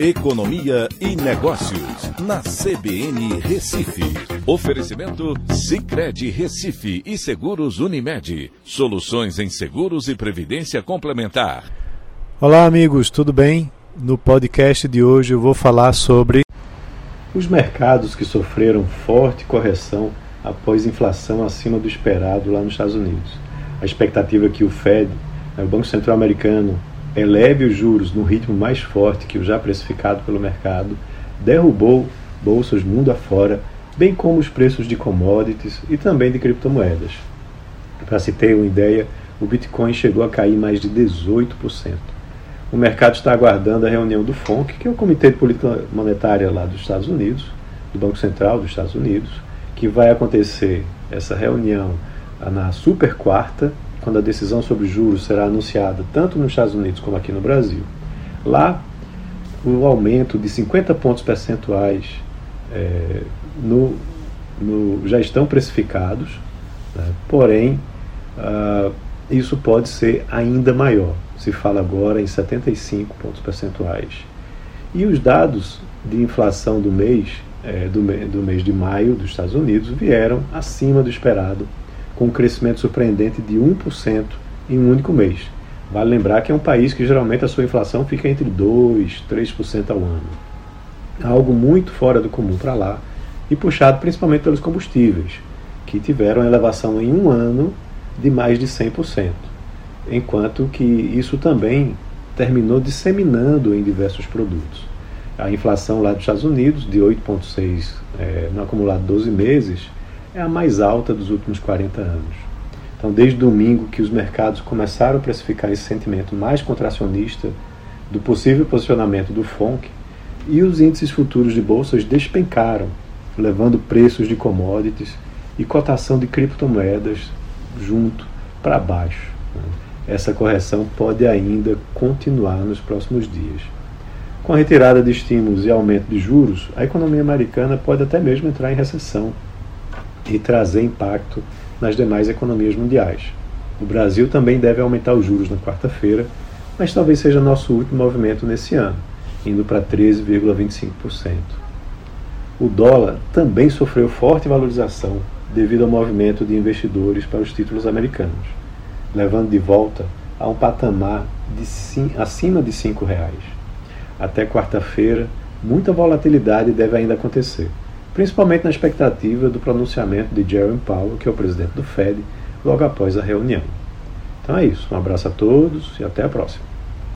Economia e Negócios, na CBN Recife. Oferecimento Cicred Recife e Seguros Unimed. Soluções em seguros e previdência complementar. Olá, amigos, tudo bem? No podcast de hoje eu vou falar sobre os mercados que sofreram forte correção após inflação acima do esperado lá nos Estados Unidos. A expectativa é que o Fed, né, o Banco Central Americano, eleve os juros no ritmo mais forte que o já precificado pelo mercado, derrubou bolsas mundo afora, bem como os preços de commodities e também de criptomoedas. Para se ter uma ideia, o Bitcoin chegou a cair mais de 18%. O mercado está aguardando a reunião do FONC, que é o Comitê de Política Monetária lá dos Estados Unidos, do Banco Central dos Estados Unidos, que vai acontecer essa reunião na super quarta, quando a decisão sobre juros será anunciada tanto nos Estados Unidos como aqui no Brasil. Lá, o aumento de 50 pontos percentuais é, no, no, já estão precificados, né? porém, uh, isso pode ser ainda maior. Se fala agora em 75 pontos percentuais. E os dados de inflação do mês, é, do, do mês de maio dos Estados Unidos vieram acima do esperado com um crescimento surpreendente de 1% em um único mês. Vale lembrar que é um país que geralmente a sua inflação fica entre 2% e 3% ao ano. Algo muito fora do comum para lá e puxado principalmente pelos combustíveis, que tiveram elevação em um ano de mais de 100%, enquanto que isso também terminou disseminando em diversos produtos. A inflação lá dos Estados Unidos, de 8,6% é, no acumulado 12 meses, é a mais alta dos últimos 40 anos. Então, desde domingo que os mercados começaram a precificar esse sentimento mais contracionista do possível posicionamento do FONC, e os índices futuros de bolsas despencaram, levando preços de commodities e cotação de criptomoedas junto para baixo. Essa correção pode ainda continuar nos próximos dias. Com a retirada de estímulos e aumento de juros, a economia americana pode até mesmo entrar em recessão e trazer impacto nas demais economias mundiais. O Brasil também deve aumentar os juros na quarta-feira, mas talvez seja nosso último movimento nesse ano, indo para 13,25%. O dólar também sofreu forte valorização devido ao movimento de investidores para os títulos americanos, levando de volta a um patamar de, acima de R$ reais. Até quarta-feira, muita volatilidade deve ainda acontecer principalmente na expectativa do pronunciamento de Jerome Powell, que é o presidente do Fed, logo após a reunião. Então é isso. Um abraço a todos e até a próxima.